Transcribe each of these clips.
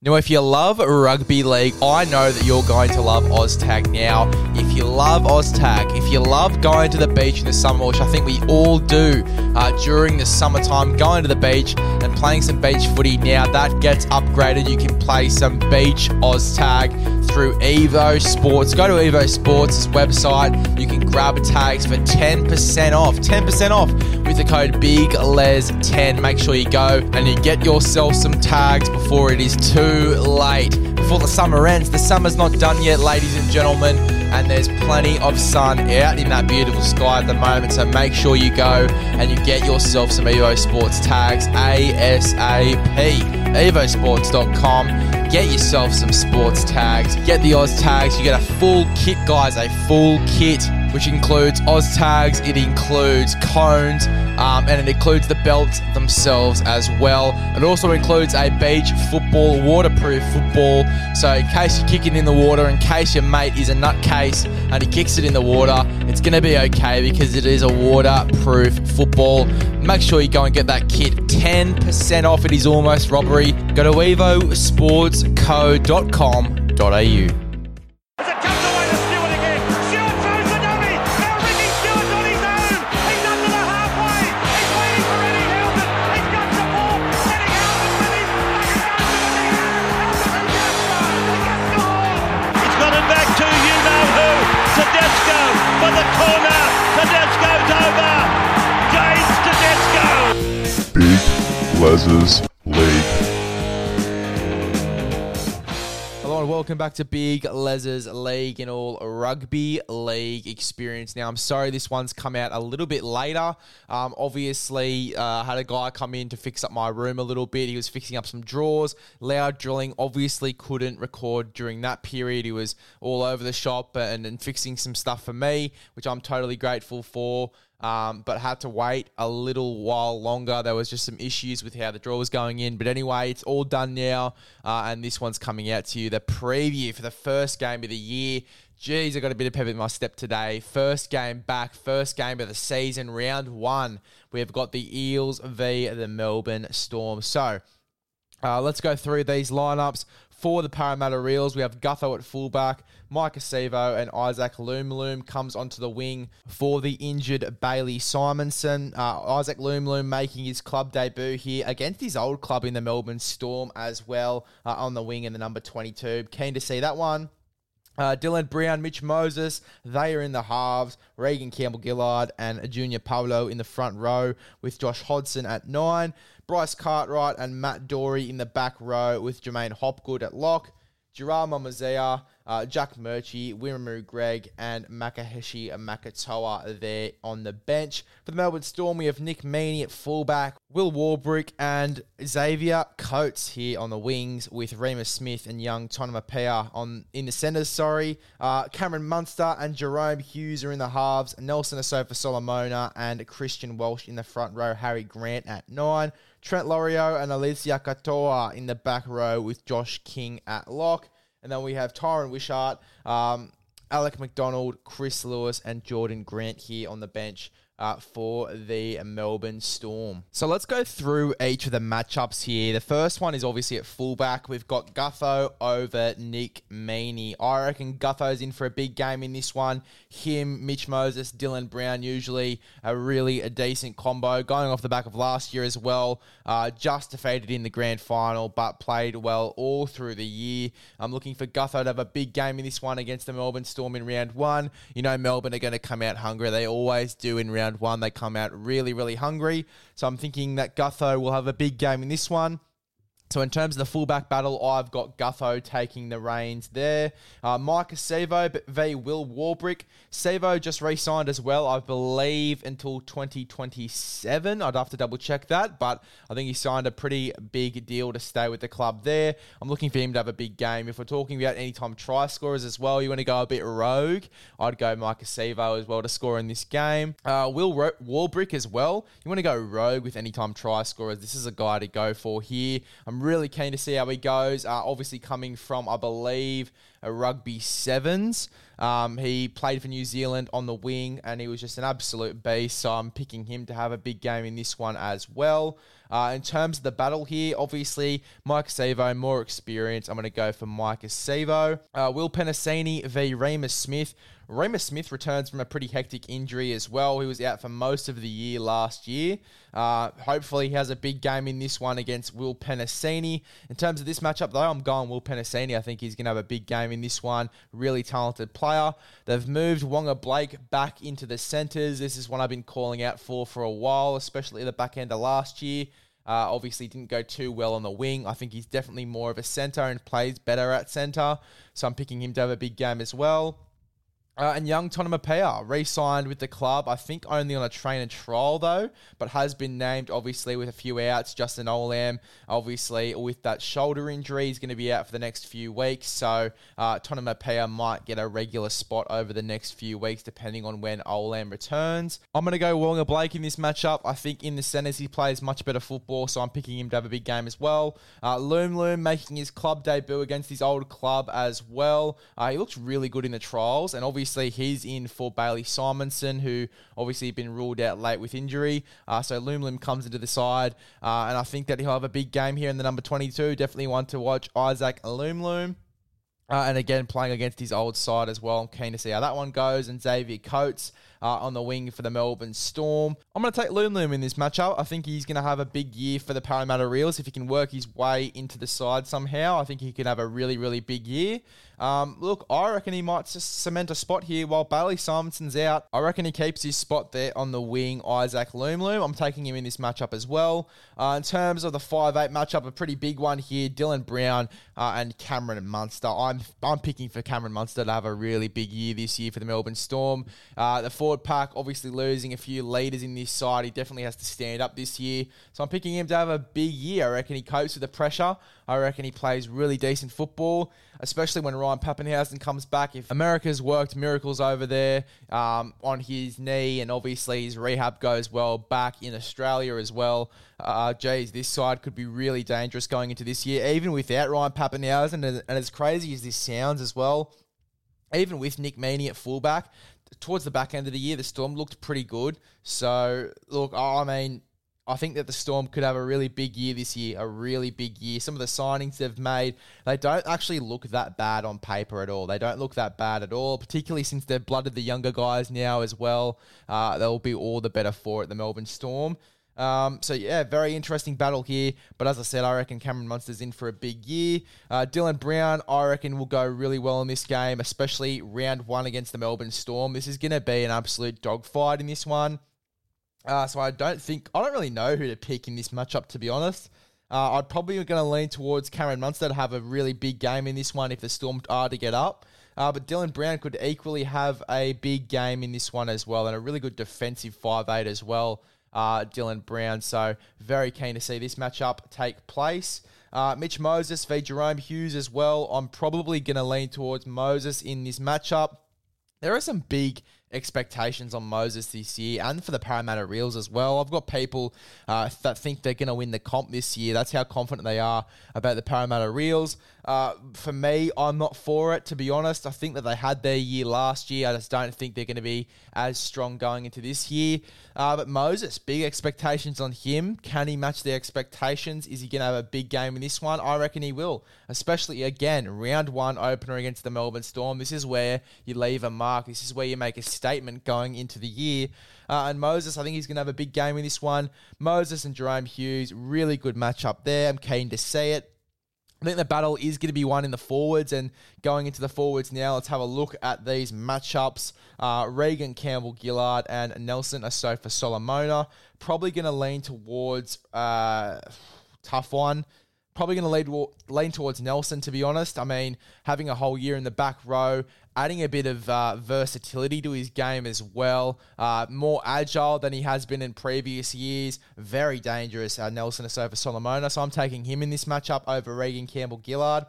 Now, if you love rugby league, I know that you're going to love OzTag now. If you love OzTag, if you love going to the beach in the summer, which I think we all do uh, during the summertime, going to the beach and playing some beach footy now, that gets upgraded. You can play some beach OzTag through Evo Sports. Go to Evo Sports' website. You can grab tags for 10% off. 10% off with the code BIGLES10. Make sure you go and you get yourself some tags before it is too late. Before the summer ends. The summer's not done yet, ladies and gentlemen, and there's plenty of sun out in that beautiful sky at the moment. So make sure you go and you get yourself some Evo Sports tags ASAP. EvoSports.com. Get yourself some sports tags. Get the Oz tags. You get a full kit, guys, a full kit which includes Oz tags, it includes cones, um, and it includes the belts themselves as well. It also includes a beach football, waterproof football. So, in case you're kicking in the water, in case your mate is a nutcase and he kicks it in the water, it's going to be okay because it is a waterproof football. Make sure you go and get that kit 10% off. It is almost robbery. Go to evosportsco.com.au. Les's League. Hello and welcome back to Big Les's League and all rugby league experience. Now, I'm sorry this one's come out a little bit later. Um, obviously, uh, had a guy come in to fix up my room a little bit. He was fixing up some drawers, loud drilling. Obviously, couldn't record during that period. He was all over the shop and, and fixing some stuff for me, which I'm totally grateful for um, but had to wait a little while longer. There was just some issues with how the draw was going in. But anyway, it's all done now, uh, and this one's coming out to you. The preview for the first game of the year. Geez, I got a bit of pep in my step today. First game back, first game of the season, round one. We've got the Eels v the Melbourne Storm. So uh, let's go through these lineups. For the Parramatta Eels, we have Gutho at fullback, Maika Sivo and Isaac Lumelume comes onto the wing for the injured Bailey Simonsson. Uh, Isaac Lumelume making his club debut here against his old club in the Melbourne Storm as well uh, on the wing in the number 22. Keen to see that one. Uh, Dylan Brown, Mitch Moses, they are in the halves. Reagan Campbell Gillard and Junior Paulo in the front row with Josh Hodgson at nine. Bryce Cartwright and Matt Doorey in the back row with J'maine Hopgood at lock. Gerard Momazea, uh, Jack Murchie, Wiremu Greig, and Makahesi Makatoa there on the bench. For the Melbourne Storm, we have Nick Meaney at fullback, Will Warbrick, and Xavier Coates here on the wings with Reimis Smith and young Tonumaipea on in the centres. Sorry, uh, Cameron Munster and Jahrome Hughes are in the halves. Nelson Asofa Solomona and Christian Welch in the front row. Harry Grant at nine. Trent Loiero and Eliesa Katoa in the back row with Josh King at lock. And then we have Tyran Wishart, um, Alec McDonald, Chris Lewis, and Jordan Grant here on the bench uh, for the Melbourne Storm. So let's go through each of the matchups here. The first one is obviously at fullback. We've got Gutho over Nick Meaney. I reckon Gutho's in for a big game in this one. Him, Mitch Moses, Dylan Brown, usually a really a decent combo. Going off the back of last year as well. Uh, just defeated in the grand final, but played well all through the year. I'm looking for Gutho to have a big game in this one against the Melbourne Storm in round one. You know, Melbourne are going to come out hungry. They always do in round round one. They come out really, really hungry. So I'm thinking that Gutho will have a big game in this one. So in terms of the fullback battle, I've got Gutho taking the reins there. Uh, Maika Sivo v Will Warbrick. Sivo just re-signed as well, I believe, until 2027. I'd have to double check that, but I think he signed a pretty big deal to stay with the club there. I'm looking for him to have a big game. If we're talking about anytime try scorers as well, you want to go a bit rogue, I'd go Maika Sivo as well to score in this game. Uh, Will Warbrick as well. You want to go rogue with anytime try scorers. This is a guy to go for here. I'm really keen to see how he goes. Uh, obviously, coming from, I believe, a rugby sevens. Um, he played for New Zealand on the wing, and he was just an absolute beast. So I'm picking him to have a big game in this one as well. Uh, in terms of the battle here, obviously Maika Sivo, more experience. I'm going to go for Maika Sivo. Uh, Will Penisini v. Reimis Smith. Reimis Smith returns from a pretty hectic injury as well. He was out for most of the year last year. Uh, hopefully, he has a big game in this one against Will Penisini. In terms of this matchup, though, I'm going Will Penisini. I think he's going to have a big game in this one. Really talented player. They've moved Waqa Blake back into the centres. This is one I've been calling out for for a while, especially the back end of last year. Uh, obviously, didn't go too well on the wing. I think he's definitely more of a centre and plays better at centre. So I'm picking him to have a big game as well. Uh, and young Tonumaipea re-signed with the club. I think only on a train and trial though, but has been named obviously with a few outs. Justin Olam, obviously with that shoulder injury, he's going to be out for the next few weeks. So uh, Tonumaipea might get a regular spot over the next few weeks, depending on when Olam returns. I'm going to go Waqa Blake in this matchup. I think in the centres he plays much better football, so I'm picking him to have a big game as well. Uh, Loom Loom making his club debut against his old club as well. Uh, he looks really good in the trials, and obviously obviously he's in for Bailey Simonsson, who obviously been ruled out late with injury. Uh, so Loom comes into the side, uh, and I think that he'll have a big game here in the number 22. Definitely one to watch. Isaac Loom. Uh, and again, playing against his old side as well. I'm keen to see how that one goes. And Xavier Coates uh, on the wing for the Melbourne Storm. I'm going to take Loom Loom in this matchup. I think he's going to have a big year for the Parramatta Eels. If he can work his way into the side somehow, I think he can have a really, really big year. Um, look, I reckon he might just cement a spot here while Bailey Simonsson's out. I reckon he keeps his spot there on the wing, Isaac Loom Loom. I'm taking him in this matchup as well. Uh, in terms of the 5-8 matchup, a pretty big one here. Dylan Brown uh, and Cameron Munster. I'm I'm picking for Cameron Munster to have a really big year this year for the Melbourne Storm. Uh, the forward pack obviously losing a few leaders in this side. He definitely has to stand up this year. So I'm picking him to have a big year. I reckon he copes with the pressure. I reckon he plays really decent football, especially when Ryan Papenhuyzen comes back. If America's worked miracles over there um, on his knee, and obviously his rehab goes well back in Australia as well, uh, this side could be really dangerous going into this year, even without Ryan Papenhuyzen. And, and as crazy as this sounds as well, even with Nick Meaney at fullback, towards the back end of the year, the Storm looked pretty good. So, look, I mean, I think that the Storm could have a really big year this year, a really big year. Some of the signings they've made, they don't actually look that bad on paper at all. They don't look that bad at all, particularly since they've blooded the younger guys now as well. Uh, they'll be all the better for it, the Melbourne Storm. Um, so yeah, very interesting battle here. But as I said, I reckon Cameron Munster's in for a big year. Uh, Dylan Brown, I reckon, will go really well in this game, especially round one against the Melbourne Storm. This is going to be an absolute dogfight in this one. Uh, so I don't think I don't really know who to pick in this matchup, to be honest. Uh, I'd probably going to lean towards Cameron Munster to have a really big game in this one if the Storm are to get up. Uh, but Dylan Brown could equally have a big game in this one as well, and a really good defensive five eight as well. Uh, Dylan Brown, so very keen to see this matchup take place. Uh, Mitch Moses v Jahrome Hughes as well. I'm probably going to lean towards Moses in this matchup. There are some big expectations on Moses this year and for the Parramatta Eels as well. I've got people uh, that think they're going to win the comp this year. That's how confident they are about the Parramatta Eels. Uh, for me, I'm not for it, to be honest. I think that they had their year last year. I just don't think they're going to be as strong going into this year. Uh, but Moses, big expectations on him. Can he match their expectations? Is he going to have a big game in this one? I reckon he will, especially again, round one opener against the Melbourne Storm. This is where you leave a mark. This is where you make a statement going into the year. Uh, and Moses, I think he's going to have a big game in this one. Moses and Jahrome Hughes, really good matchup there. I'm keen to see it. I think the battle is going to be won in the forwards, and going into the forwards now, let's have a look at these matchups. Uh, Reagan Campbell Gillard and Nelson Asofa Solomona. Probably going to lean towards uh, tough one. Probably going to lead lean towards Nelson, to be honest. I mean, having a whole year in the back row, adding a bit of uh, versatility to his game as well. Uh, more agile than he has been in previous years. Very dangerous, uh, Nelson Asofa Solomona. So I'm taking him in this matchup over Reagan Campbell Gillard.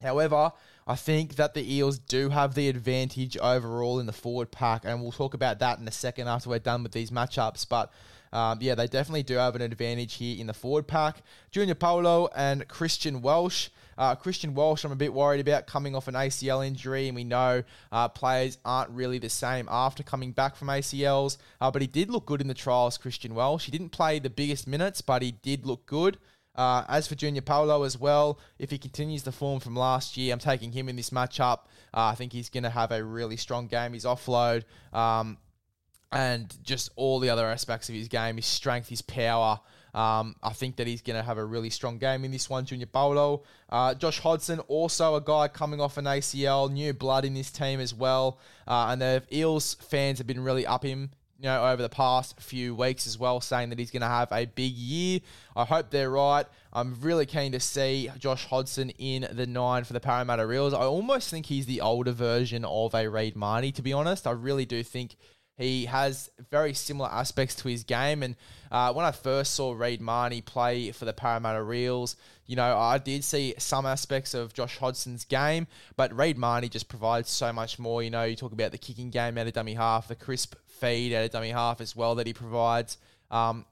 However, I think that the Eels do have the advantage overall in the forward pack, and we'll talk about that in a second after we're done with these matchups. But um, yeah, they definitely do have an advantage here in the forward pack. Junior Paulo and Christian Welch. Uh, Christian Walsh, I'm a bit worried about coming off an ACL injury, and we know uh, players aren't really the same after coming back from ACLs. Uh, but he did look good in the trials, Christian Walsh. He didn't play the biggest minutes, but he did look good. Uh, as for Junior Paulo as well, if he continues the form from last year, I'm taking him in this matchup. Uh, I think he's going to have a really strong game. His offload, um, and just all the other aspects of his game, his strength, his power. Um, I think that he's going to have a really strong game in this one, Junior Paulo. Uh, Josh Hodgson, also a guy coming off an ACL, new blood in this team as well. Uh, and the Eels fans have been really up him you know, over the past few weeks as well, saying that he's going to have a big year. I hope they're right. I'm really keen to see Josh Hodgson in the nine for the Parramatta Eels. I almost think he's the older version of a Reed Mahoney, to be honest. I really do think he has very similar aspects to his game. And uh, when I first saw Reed Mahoney play for the Parramatta Eels, you know, I did see some aspects of Josh Hodgson's game, but Reed Mahoney just provides so much more. You know, you talk about the kicking game out of dummy half, the crisp feed out of dummy half as well that he provides. Um,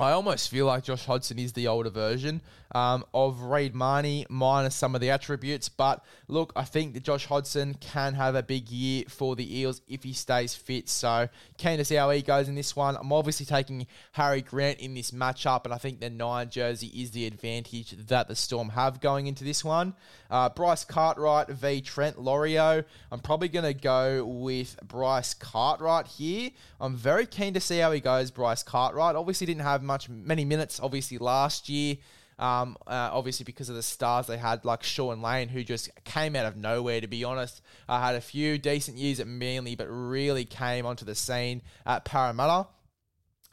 I almost feel like Josh Hodgson is the older version um, of Reed Mahoney, minus some of the attributes. But look, I think that Josh Hodgson can have a big year for the Eels if he stays fit. So, keen to see how he goes in this one. I'm obviously taking Harry Grant in this matchup, and I think the nine jersey is the advantage that the Storm have going into this one. Uh, Bryce Cartwright v Trent Loiero. I'm probably going to go with Bryce Cartwright here. I'm very keen to see how he goes, Bryce Cartwright. Obviously, didn't have much many minutes, obviously, last year. Um, uh, obviously, because of the stars they had, like Shaun Lane, who just came out of nowhere, to be honest. I had a few decent years at Manly, but really came onto the scene at Parramatta.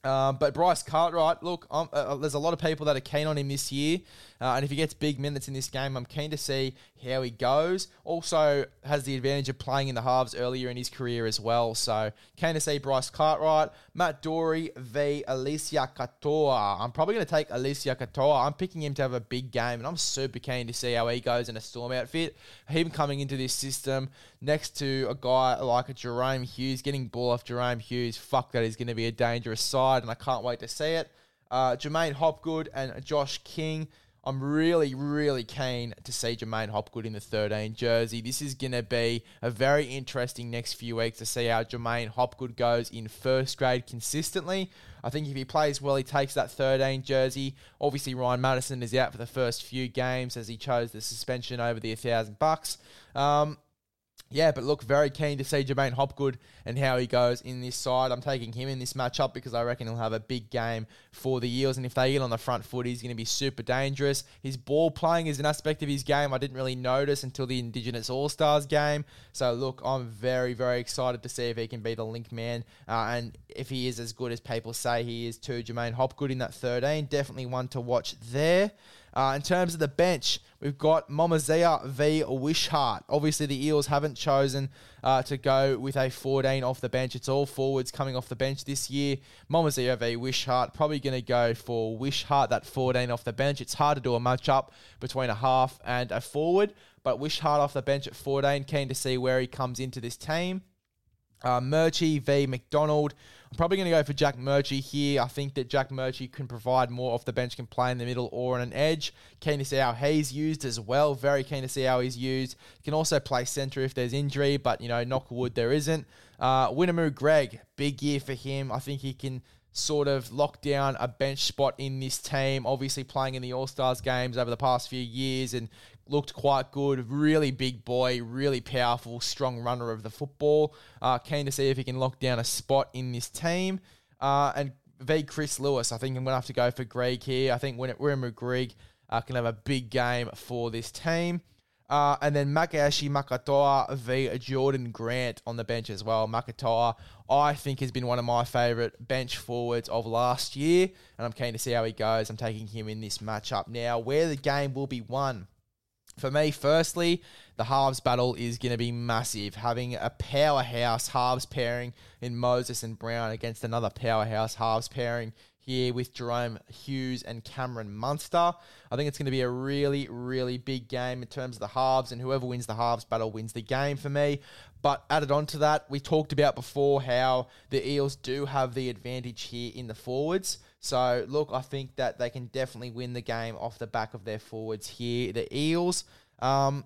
Um, but Bryce Cartwright, look, uh, uh, there's a lot of people that are keen on him this year. Uh, and if he gets big minutes in this game, I'm keen to see how he goes. Also, has the advantage of playing in the halves earlier in his career as well. So, keen to see Bryce Cartwright. Matt Doorey v. Eliesa Katoa. I'm probably going to take Eliesa Katoa. I'm picking him to have a big game, and I'm super keen to see how he goes in a Storm outfit. Him coming into this system next to a guy like a Jahrome Hughes, getting ball off Jahrome Hughes. Fuck, that is going to be a dangerous side, and I can't wait to see it. Uh, J'maine Hopgood and Josh King. I'm really, really keen to see J'maine Hopgood in the 13 jersey. This is going to be a very interesting next few weeks to see how Jermaine Hopgood goes in first grade consistently. I think if he plays well, he takes that 13 jersey. Obviously, Ryan Matterson is out for the first few games as he chose the suspension over the 1,000 bucks. Um, yeah, but look, very keen to see J'maine Hopgood and how he goes in this side. I'm taking him in this matchup because I reckon he'll have a big game for the Eels. And if they get on the front foot, he's going to be super dangerous. His ball playing is an aspect of his game I didn't really notice until the Indigenous All Stars game. So, look, I'm very, very excited to see if he can be the link man. Uh, and if he is as good as people say he is to J'maine Hopgood in that 13. Definitely one to watch there. Uh, in terms of the bench, we've got Momazea v Wishart. Obviously, the Eels haven't chosen uh, to go with a 14 off the bench. It's all forwards coming off the bench this year. Momazea v Wishart, probably going to go for Wishart, that 14 off the bench. It's hard to do a matchup between a half and a forward, but Wishart off the bench at 14. Keen to see where he comes into this team. Uh, Murchie v McDonald. I'm probably going to go for Jack Murchie here. I think that Jack Murchie can provide more off the bench, can play in the middle or on an edge. Keen to see how he's used as well. Very keen to see how he's used. Can also play centre if there's injury, but, you know, knock wood, there isn't. Uh, Wiremu Greig, big year for him. I think he can sort of lock down a bench spot in this team. Obviously, playing in the All Stars games over the past few years and looked quite good. Really big boy, really powerful, strong runner of the football. Uh, keen to see if he can lock down a spot in this team. Uh, and v Chris Lewis, I think I'm going to have to go for Greig here. I think when it, Wiremu Greig uh, can have a big game for this team. Uh, and then Makahesi Makatoa v Jordan Grant on the bench as well. Makatoa, I think, has been one of my favourite bench forwards of last year, and I'm keen to see how he goes. I'm taking him in this matchup now, where the game will be won. For me, firstly, the halves battle is going to be massive. Having a powerhouse halves pairing in Moses and Brown against another powerhouse halves pairing here with Jahrome Hughes and Cameron Munster. I think it's going to be a really, really big game in terms of the halves, and whoever wins the halves battle wins the game for me. But added on to that, we talked about before how the Eels do have the advantage here in the forwards. So, look, I think that they can definitely win the game off the back of their forwards here. The Eels, um,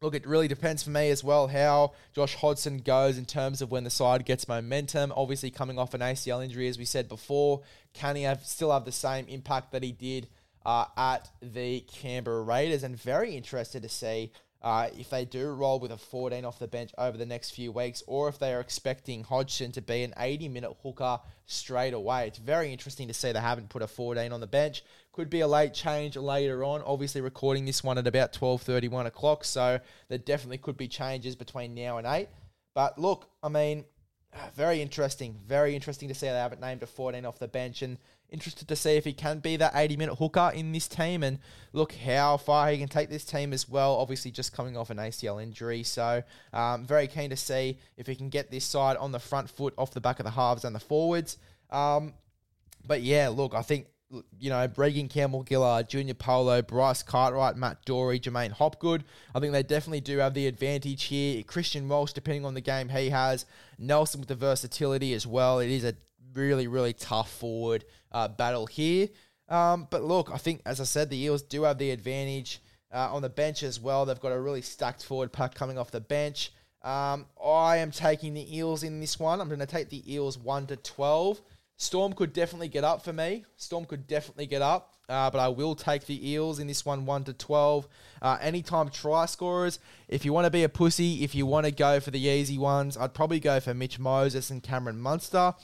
look, it really depends for me as well how Josh Hodgson goes in terms of when the side gets momentum. Obviously, coming off an ACL injury, as we said before, can he have, still have the same impact that he did uh, at the Canberra Raiders? And very interested to see uh, if they do roll with a 14 off the bench over the next few weeks, or if they are expecting Hodgson to be an 80 minute hooker straight away. It's very interesting to see they haven't put a 14 on the bench. Could be a late change later on. Obviously, recording this one at about 12:31 o'clock, so there definitely could be changes between now and 8. But look, I mean, very interesting. Very interesting to see they haven't named a 14 off the bench. And interested to see if he can be that 80 minute hooker in this team and look how far he can take this team as well. Obviously, just coming off an ACL injury. So, um, very keen to see if he can get this side on the front foot off the back of the halves and the forwards. Um, but yeah, look, I think. You know, Reagan Campbell Gillard, Junior Paulo, Bryce Cartwright, Matt Doorey, J'maine Hopgood. I think they definitely do have the advantage here. Christian Walsh, depending on the game he has. Nelson with the versatility as well. It is a really, really tough forward uh, battle here. Um, but look, I think, as I said, the Eels do have the advantage uh, on the bench as well. They've got a really stacked forward pack coming off the bench. Um, I am taking the Eels in this one. I'm going to take the Eels 1 to 12. Storm could definitely get up for me. Storm could definitely get up, uh, but I will take the Eels in this one 1 to 12. Uh, anytime try scorers, if you want to be a pussy, if you want to go for the easy ones, I'd probably go for Mitch Moses and Cameron Munster.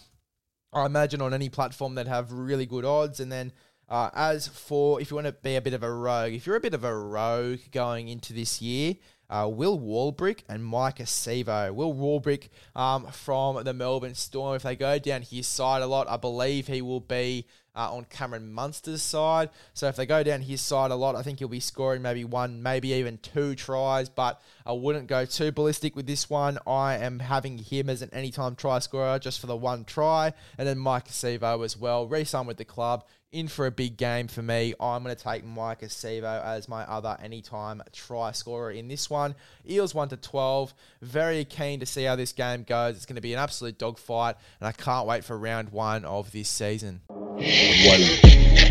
I imagine on any platform that have really good odds. And then uh, as for if you want to be a bit of a rogue, if you're a bit of a rogue going into this year, uh, Will Warbrick and Maika Sivo. Will Warbrick um, from the Melbourne Storm. If they go down his side a lot, I believe he will be uh, on Cameron Munster's side. So if they go down his side a lot, I think he'll be scoring maybe one, maybe even two tries. But I wouldn't go too ballistic with this one. I am having him as an anytime try scorer just for the one try. And then Maika Sivo as well. Re-signed with the club in for a big game for me. I'm going to take Maika Sivo as my other anytime try scorer in this one. Eels 1 to 12. Very keen to see how this game goes. It's going to be an absolute dogfight, and I can't wait for round one of this season. One.